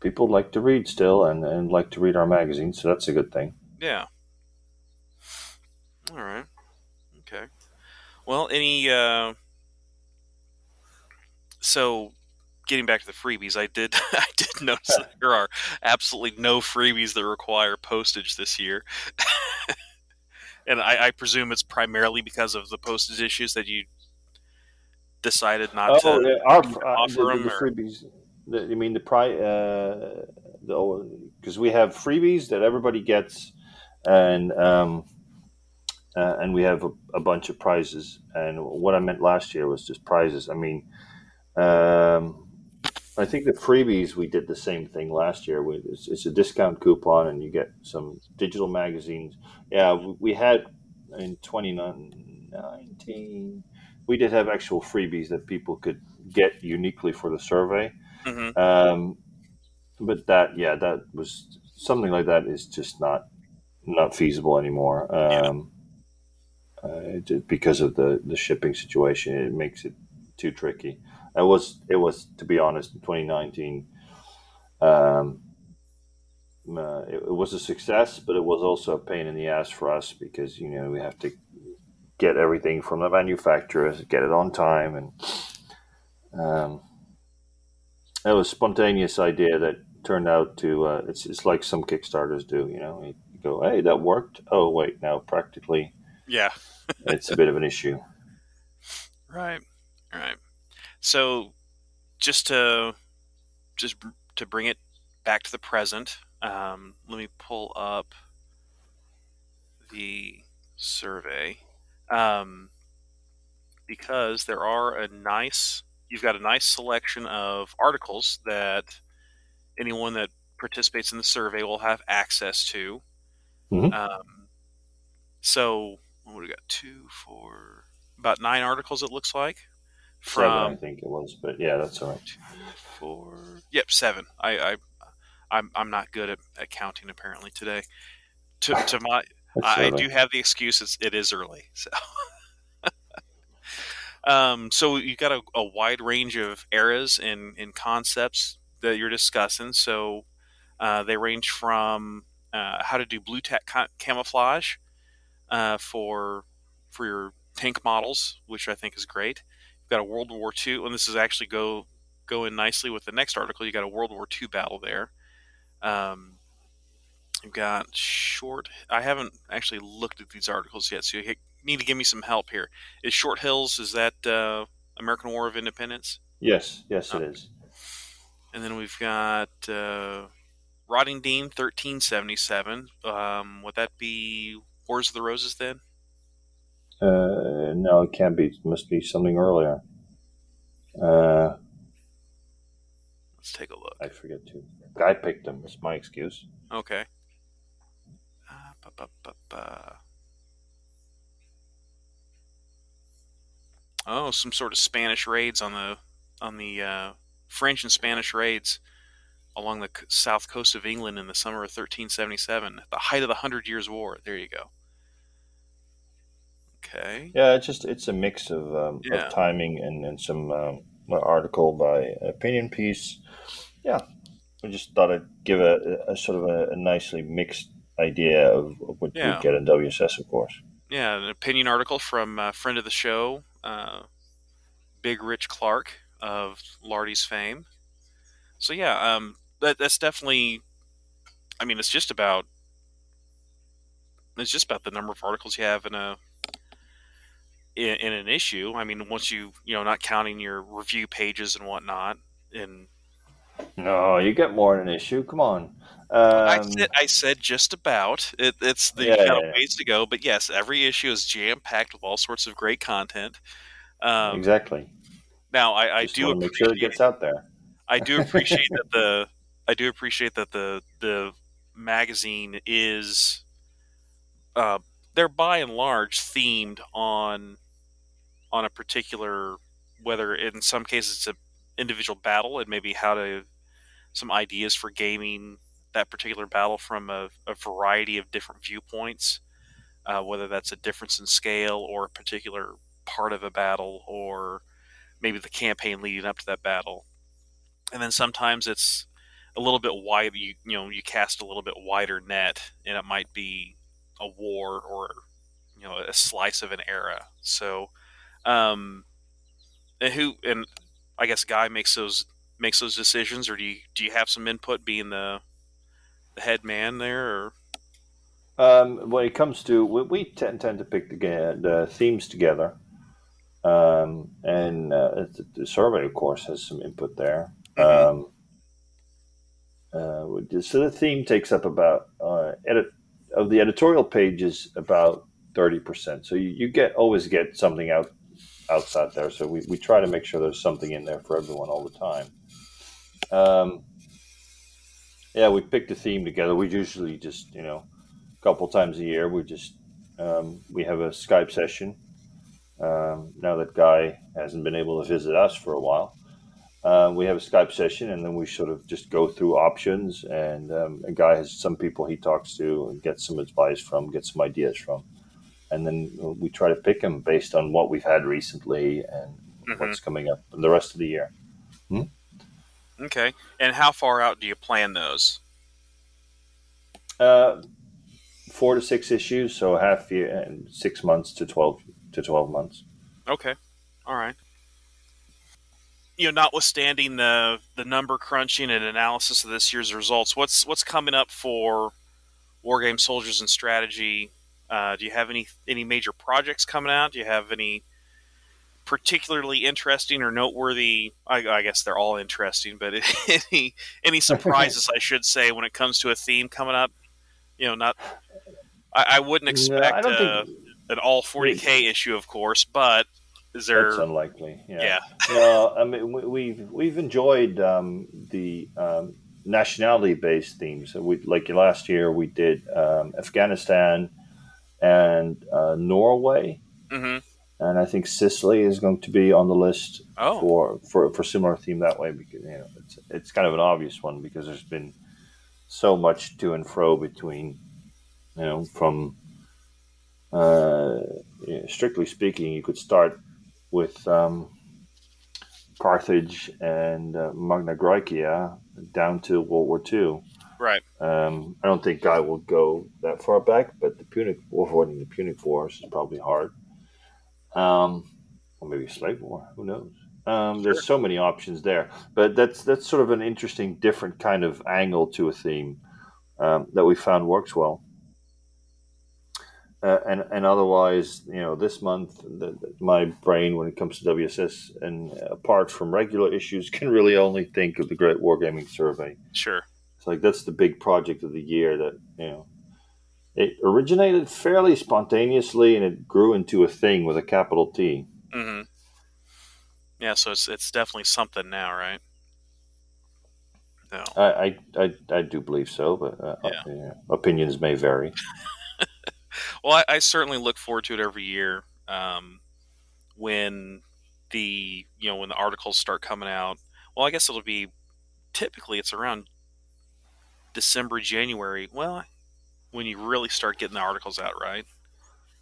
people like to read still and, and like to read our magazine, so that's a good thing. Yeah. All right. Okay. Well, any uh so getting back to the freebies, I did I did notice that there are absolutely no freebies that require postage this year. and I, I, presume it's primarily because of the postage issues that you decided not oh, to. Our, uh, offer the, them. The, freebies. The, you mean the pri uh, the because we have freebies that everybody gets, and um, uh, and we have a, a, bunch of prizes. And what I meant last year was just prizes. I mean, um, I think the freebies we did the same thing last year. We, it's, it's, a discount coupon, and you get some digital magazines. Yeah, we had in 2019 we did have actual freebies that people could get uniquely for the survey. Mm-hmm. Um, but that, yeah, that was something like that is just not not feasible anymore. Um, uh, because of the, the shipping situation. It makes it too tricky. It was it was to be honest in 2019. Um, uh, it, it, was a success, but it was also a pain in the ass for us because you know we have to get everything from the manufacturers, get it on time, and um, it was a spontaneous idea that turned out to uh, it's it's like some Kickstarters do. You know, you go, hey, that worked. Oh wait, now practically yeah. it's a bit of an issue. Right. Right. So just to just to bring it back to the present, um, let me pull up the survey um, because there are a nice you've got a nice selection of articles that anyone that participates in the survey will have access to. Mm-hmm. Um, so what we got? Two, four, about nine articles. It looks like. From seven, I think it was, but yeah, that's all right. Four. Yep, seven. I, I, I'm, I'm not good at, at counting apparently today. To, to my, I do have the excuse. It's, it is early, so. um, so you got a, a wide range of eras and, and concepts that you're discussing. So uh, they range from uh, how to do blue tack camouflage uh, for for your tank models, which I think is great. Got a World War II, and this is actually go go in nicely with the next article. You got a World War II battle there. Um, you've got short. I haven't actually looked at these articles yet, so you need to give me some help here. Is Short Hills is that uh, American War of Independence? Yes, yes, it is. And then we've got uh, Rottingdean, thirteen seventy seven. Um, would that be Wars of the Roses then? Uh, no, it can't be. It must be something earlier. Uh, Let's take a look. I forget to. I picked them. It's my excuse. Okay. Uh, ba, ba, ba, ba. Oh, some sort of Spanish raids on the on the uh, French and Spanish raids along the c- south coast of England in the summer of 1377, at the height of the Hundred Years' War. There you go. Okay. Yeah, it's just it's a mix of, um, Yeah. of timing and, and some um, article by opinion piece. Yeah, I just thought I'd give a, a sort of a, a nicely mixed idea of, of what Yeah. we get in WSS, of course. Yeah, an opinion article from a friend of the show, uh, Big Rich Clarke of Lardy's fame. So yeah, um, that that's definitely. I mean, it's just about. It's just about the number of articles you have in a. In, in an issue, I mean, once you you know, not counting your review pages and whatnot, and No, you get more in an issue. Come on. Um, I said I said just about. It, it's the Yeah, a yeah. ways to go, but yes, every issue is jam packed with all sorts of great content. Um, exactly. Now, I, I do make sure it gets out there. I do appreciate that the I do appreciate that the the magazine is uh, they're by and large themed on on a particular whether in some cases it's an individual battle and maybe how to some ideas for gaming that particular battle from a, a variety of different viewpoints uh, whether that's a difference in scale or a particular part of a battle or maybe the campaign leading up to that battle. And then sometimes it's a little bit wide you you know you cast a little bit wider net and it might be a war or you know a slice of an era. So um and who and i guess guy makes those makes those decisions or do you do you have some input being the the head man there or Um, when it comes to, we, we tend, tend to pick the, the themes together. Um, and uh, the, the survey, of course, has some input there. Mhm. Um, uh, so the theme takes up about, uh, edit, of the editorial pages, about 30%. So you, you get always get something out outside there. So we, we try to make sure there's something in there for everyone all the time. Um, yeah, we pick the theme together. We usually just, you know, a couple times a year, we just um, we have a Skype session. Um, now that Guy hasn't been able to visit us for a while, uh, we have a Skype session, and then we sort of just go through options. And um, a guy has some people he talks to and gets some advice from, gets some ideas from, and then we try to pick them based on what we've had recently and Mhm. what's coming up in the rest of the year. okay and how far out do you plan those Uh, four to six issues, so half year and six months to twelve to twelve months. Okay. All right. You know, notwithstanding the the number crunching and analysis of this year's results, what's what's coming up for Wargame Soldiers and Strategy? Uh, do you have any any major projects coming out? Do you have any particularly interesting or noteworthy? I, I guess they're all interesting, but any any surprises, I should say, when it comes to a theme coming up? You know, not. I, I wouldn't expect I don't uh, think an all 40k issue, of course, but is there? that's unlikely. Yeah. yeah. no, I mean we, we've we've enjoyed um, the um, nationality-based themes. We like last year we did um, Afghanistan and uh, Norway, hmm and I think Sicily is going to be on the list Oh, for, for for similar theme that way because you know it's it's kind of an obvious one because there's been so much to and fro between you know from uh, you know, strictly speaking you could start with um, Carthage and uh, Magna Graecia down to World War II. Um, I don't think Guy will go that far back, but the Punic War, avoiding the Punic Wars is probably hard. Um, or maybe slave war. Who knows? Um, there's so many options there, but that's that's sort of an interesting, different kind of angle to a theme um, that we found works well. Uh, and and otherwise, you know, this month, the, the- my brain when it comes to WSS and apart from regular issues can really only think of the Great Wargaming Survey. Sure. It's like that's the big project of the year that you know it originated fairly spontaneously and it grew into a thing with a capital T. Mm-hmm. Yeah, so it's it's definitely something now, right? No. I, I, I, I do believe so, but uh, yeah. Yeah, opinions may vary. well, I, I, certainly look forward to it every year um, when the you know when the articles start coming out. Well, I guess it'll be typically it's around December, January. Well, when you really start getting the articles out, right?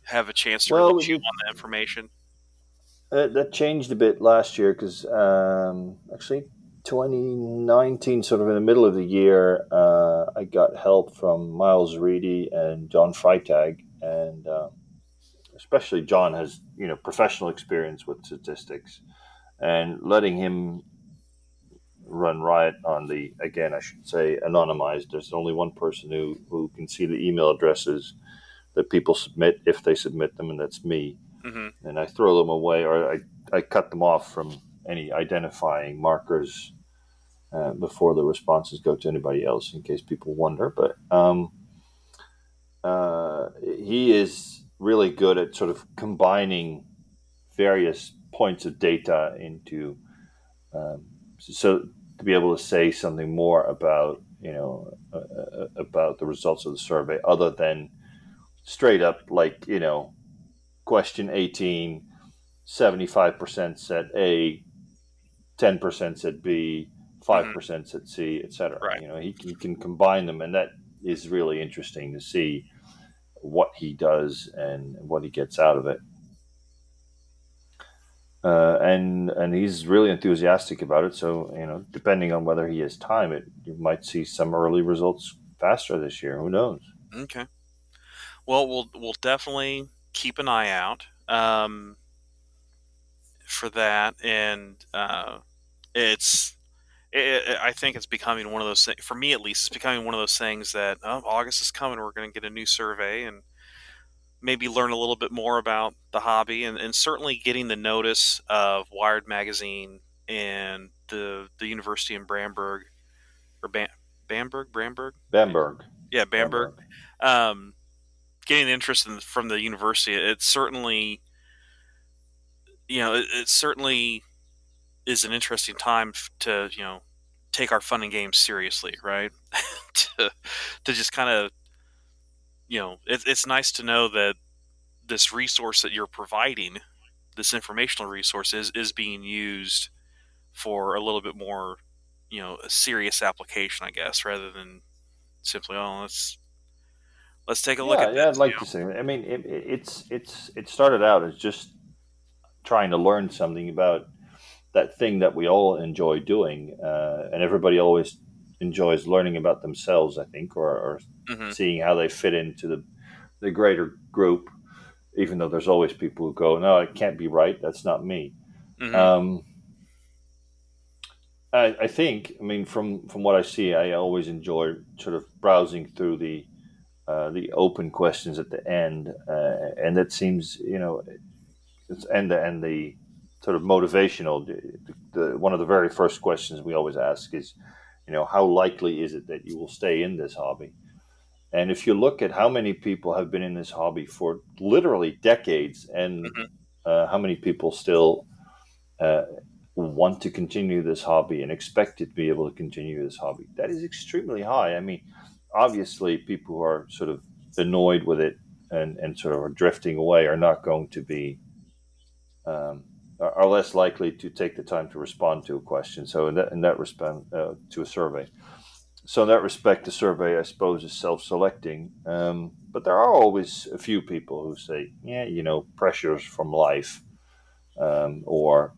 Have a chance to well, really chew on the information. Uh, that changed a bit last year because um, actually 2019, sort of in the middle of the year, uh, I got help from Miles Reedy and John Freitag, and um, especially John has you know professional experience with statistics, and letting him run riot on the again I should say anonymized. There's only one person who who can see the email addresses that people submit if they submit them, and that's me. Mm-hmm. And I throw them away or I I cut them off from any identifying markers uh, before the responses go to anybody else, in case people wonder. But um, uh, he is really good at sort of combining various points of data into um, so to be able to say something more about you know uh, uh about the results of the survey other than straight up like you know question 18 75% said a 10% said b 5% at C, et cetera. Right. You know, he, he can combine them, and that is really interesting to see what he does and what he gets out of it. Uh, and and he's really enthusiastic about it. So you know, depending on whether he has time, it you might see some early results faster this year. Who knows? Okay. Well, we'll we'll definitely keep an eye out um, for that, and uh, it's it, I think it's becoming one of those things, for me at least, it's becoming one of those things that oh, August is coming, we're going to get a new survey and maybe learn a little bit more about the hobby and, and certainly getting the notice of Wired Magazine and the the university in Bamberg or Bam, Bamberg, Bamberg, Bamberg, yeah, Bamberg. Bamberg. Um, getting interest in, from the university, it certainly, you know, it, it certainly is an interesting time to you know take our fun and games seriously, right? to to just kind of you know it, it's nice to know that this resource that you're providing, this informational resource, is is being used for a little bit more you know a serious application, I guess, rather than simply oh let's let's take a yeah, look at yeah, this, I'd like to say. I mean, it, it's it's it started out as just trying to learn something about that thing that we all enjoy doing, uh, and everybody always enjoys learning about themselves, I think, or, or mm-hmm. seeing how they fit into the the greater group. Even though there's always people who go, "No, it can't be right. That's not me." Mm-hmm. Um, I, I, think, I mean, from from what I see, I always enjoy sort of browsing through the uh, the open questions at the end, uh, and that seems, you know, it's and the and the sort of motivational. The, the, one of the very first questions we always ask is, you know, how likely is it that you will stay in this hobby? And if you look at how many people have been in this hobby for literally decades, and mm-hmm. uh, how many people still uh, want to continue this hobby and expect to be able to continue this hobby, that is extremely high. I mean, obviously, people who are sort of annoyed with it and, and sort of are drifting away are not going to be um, are less likely to take the time to respond to a question. So in that, in that respect, uh, to a survey. So in that respect, the survey, I suppose, is self-selecting. Um, but there are always a few people who say, yeah, you know, pressures from life, um, or,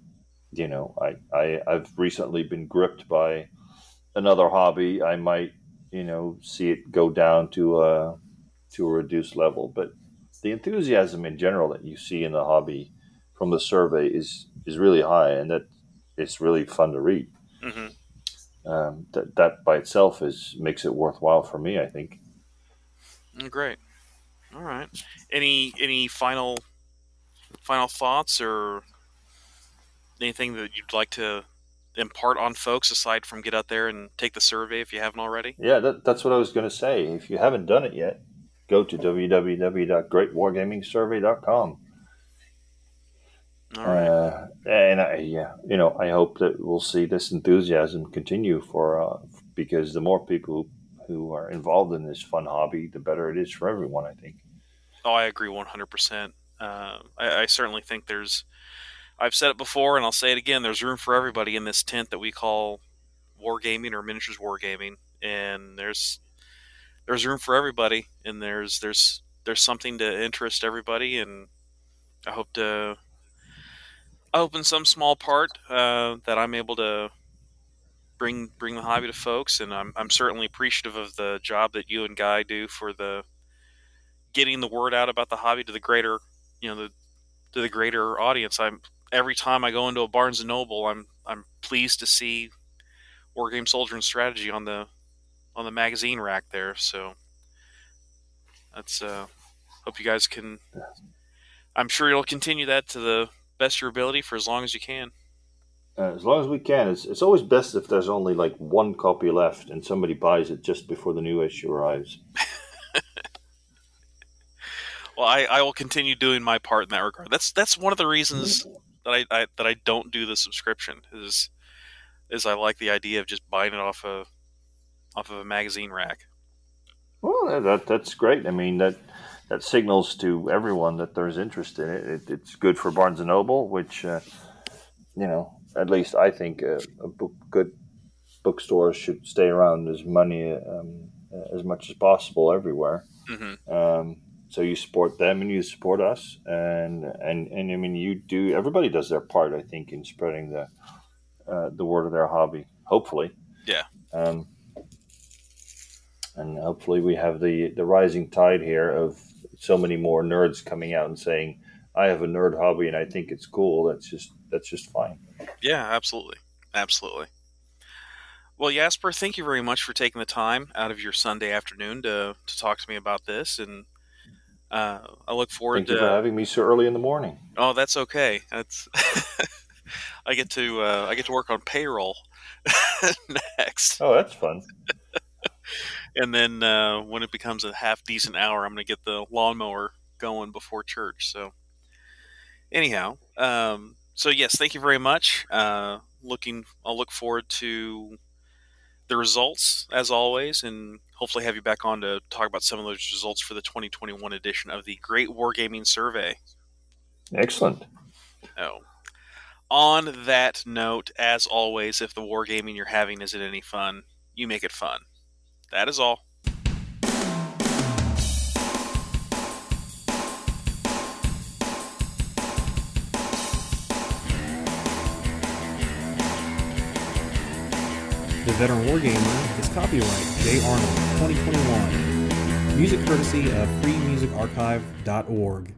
you know, I, I I've recently been gripped by another hobby. I might, you know, see it go down to a to a reduced level. But the enthusiasm in general that you see in the hobby from the survey is is really high, and that it's really fun to read. Mm-hmm. Um, that that by itself is makes it worthwhile for me. I think. Mm, great. All right. Any any final final thoughts or anything that you'd like to impart on folks aside from get out there and take the survey if you haven't already? Yeah, that, that's what I was going to say. If you haven't done it yet, go to www.greatwargamingsurvey.com. All right. Uh, and I, yeah, you know, I hope that we'll see this enthusiasm continue for uh, because the more people who, are involved in this fun hobby, the better it is for everyone. I think. Oh, I agree 100%. Uh, I, I certainly think there's, I've said it before and I'll say it again, there's room for everybody in this tent that we call wargaming or miniatures wargaming. And there's, there's room for everybody and there's, there's, there's something to interest everybody. And I hope to, I hope in some small part uh, that I'm able to bring bring the hobby to folks, and I'm I'm certainly appreciative of the job that you and Guy do for the getting the word out about the hobby to the greater you know the to the greater audience. I'm every time I go into a Barnes and Noble, I'm I'm pleased to see War Game Soldier and Strategy on the on the magazine rack there. So that's uh hope you guys can. I'm sure you'll continue that to the best your ability for as long as you can. Uh, as long as we can, it's it's always best if there's only like one copy left and somebody buys it just before the new issue arrives. well, I, I will continue doing my part in that regard. That's that's one of the reasons that I, I that I don't do the subscription is is I like the idea of just buying it off a off of a magazine rack. Well, that that's great. I mean that that signals to everyone that there's interest in it. it it's good for Barnes and Noble, which uh, you know at least I think uh, a book, good bookstores should stay around as money um, as much as possible everywhere. Mm-hmm. Um, so you support them and you support us, and and and I mean you do. Everybody does their part, I think, in spreading the uh, the word of their hobby. Hopefully, yeah. Um, and hopefully we have the the rising tide here of so many more nerds coming out and saying, "I have a nerd hobby and I think it's cool." That's just that's just fine. Yeah, absolutely, absolutely. Well, Jasper, thank you very much for taking the time out of your Sunday afternoon to to talk to me about this, and uh, I look forward Thank to you for having me so early in the morning. Oh, that's okay. That's I get to uh, I get to work on payroll next, Oh, that's fun. And then uh, when it becomes a half decent hour, I'm going to get the lawnmower going before church. So, anyhow, um, so yes, thank you very much. Uh, looking, I'll look forward to the results as always, and hopefully have you back on to talk about some of those results for the 2021 edition of the Great Wargaming Survey. Excellent. Oh. On that note, as always, if the wargaming you're having isn't any fun, you make it fun. That is all. The Veteran Wargamer is copyright J. Arnold 2021. Music courtesy of freemusicarchive.org.